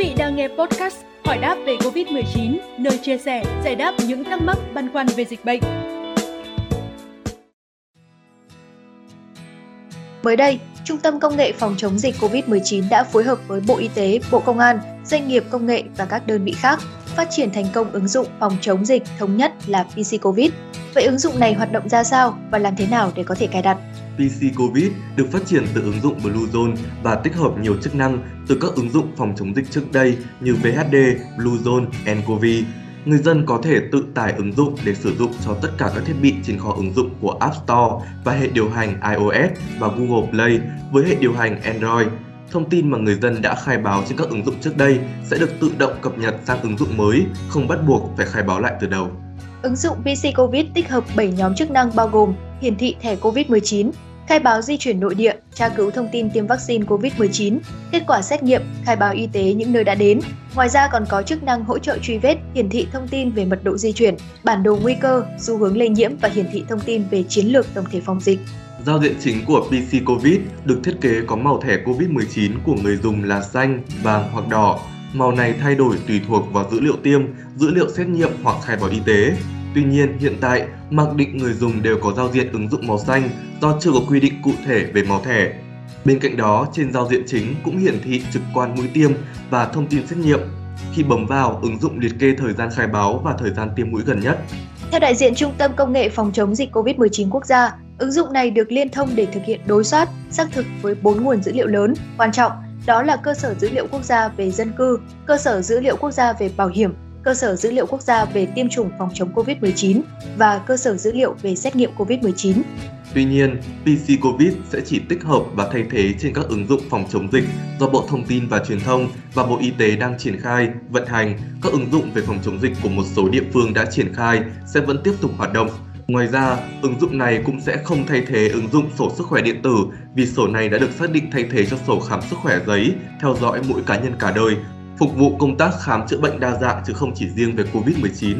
vị đang nghe podcast Hỏi đáp về Covid-19, nơi chia sẻ, giải đáp những thắc mắc băn khoăn về dịch bệnh. Mới đây, Trung tâm Công nghệ Phòng chống dịch COVID-19 đã phối hợp với Bộ Y tế, Bộ Công an, doanh nghiệp công nghệ và các đơn vị khác phát triển thành công ứng dụng phòng chống dịch thống nhất là PC COVID. Vậy ứng dụng này hoạt động ra sao và làm thế nào để có thể cài đặt? PC COVID được phát triển từ ứng dụng Bluezone và tích hợp nhiều chức năng từ các ứng dụng phòng chống dịch trước đây như VHD, Bluezone, nCoV. Người dân có thể tự tải ứng dụng để sử dụng cho tất cả các thiết bị trên kho ứng dụng của App Store và hệ điều hành iOS và Google Play với hệ điều hành Android. Thông tin mà người dân đã khai báo trên các ứng dụng trước đây sẽ được tự động cập nhật sang ứng dụng mới, không bắt buộc phải khai báo lại từ đầu. Ứng dụng PC COVID tích hợp 7 nhóm chức năng bao gồm hiển thị thẻ COVID-19, khai báo di chuyển nội địa, tra cứu thông tin tiêm vaccine COVID-19, kết quả xét nghiệm, khai báo y tế những nơi đã đến. Ngoài ra còn có chức năng hỗ trợ truy vết, hiển thị thông tin về mật độ di chuyển, bản đồ nguy cơ, xu hướng lây nhiễm và hiển thị thông tin về chiến lược tổng thể phòng dịch. Giao diện chính của PC COVID được thiết kế có màu thẻ COVID-19 của người dùng là xanh, vàng hoặc đỏ. Màu này thay đổi tùy thuộc vào dữ liệu tiêm, dữ liệu xét nghiệm hoặc khai báo y tế. Tuy nhiên, hiện tại, mặc định người dùng đều có giao diện ứng dụng màu xanh do chưa có quy định cụ thể về màu thẻ. Bên cạnh đó, trên giao diện chính cũng hiển thị trực quan mũi tiêm và thông tin xét nghiệm. Khi bấm vào, ứng dụng liệt kê thời gian khai báo và thời gian tiêm mũi gần nhất. Theo đại diện Trung tâm Công nghệ Phòng chống dịch COVID-19 quốc gia, ứng dụng này được liên thông để thực hiện đối soát, xác thực với 4 nguồn dữ liệu lớn quan trọng, đó là cơ sở dữ liệu quốc gia về dân cư, cơ sở dữ liệu quốc gia về bảo hiểm, cơ sở dữ liệu quốc gia về tiêm chủng phòng chống COVID-19 và cơ sở dữ liệu về xét nghiệm COVID-19. Tuy nhiên, PC COVID sẽ chỉ tích hợp và thay thế trên các ứng dụng phòng chống dịch do Bộ Thông tin và Truyền thông và Bộ Y tế đang triển khai, vận hành. Các ứng dụng về phòng chống dịch của một số địa phương đã triển khai sẽ vẫn tiếp tục hoạt động. Ngoài ra, ứng dụng này cũng sẽ không thay thế ứng dụng sổ sức khỏe điện tử vì sổ này đã được xác định thay thế cho sổ khám sức khỏe giấy, theo dõi mỗi cá nhân cả đời phục vụ công tác khám chữa bệnh đa dạng chứ không chỉ riêng về Covid-19.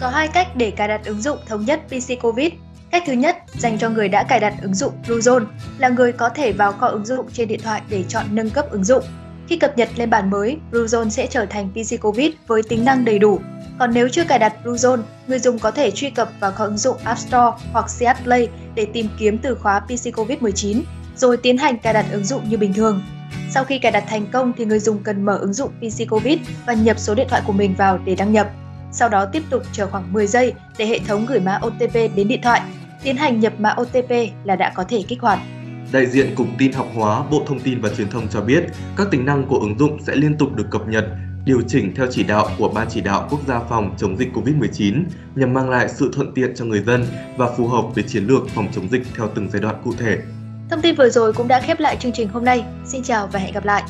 Có hai cách để cài đặt ứng dụng thống nhất PC Covid. Cách thứ nhất, dành cho người đã cài đặt ứng dụng Bluezone, là người có thể vào kho ứng dụng trên điện thoại để chọn nâng cấp ứng dụng. Khi cập nhật lên bản mới, Bluezone sẽ trở thành PC Covid với tính năng đầy đủ. Còn nếu chưa cài đặt Bluezone, người dùng có thể truy cập vào ứng dụng App Store hoặc CH Play để tìm kiếm từ khóa PC Covid-19, rồi tiến hành cài đặt ứng dụng như bình thường. Sau khi cài đặt thành công thì người dùng cần mở ứng dụng PC Covid và nhập số điện thoại của mình vào để đăng nhập. Sau đó tiếp tục chờ khoảng 10 giây để hệ thống gửi mã OTP đến điện thoại. Tiến hành nhập mã OTP là đã có thể kích hoạt. Đại diện Cục Tin học hóa Bộ Thông tin và Truyền thông cho biết, các tính năng của ứng dụng sẽ liên tục được cập nhật, điều chỉnh theo chỉ đạo của Ban chỉ đạo quốc gia phòng chống dịch COVID-19 nhằm mang lại sự thuận tiện cho người dân và phù hợp với chiến lược phòng chống dịch theo từng giai đoạn cụ thể. Thông tin vừa rồi cũng đã khép lại chương trình hôm nay. Xin chào và hẹn gặp lại!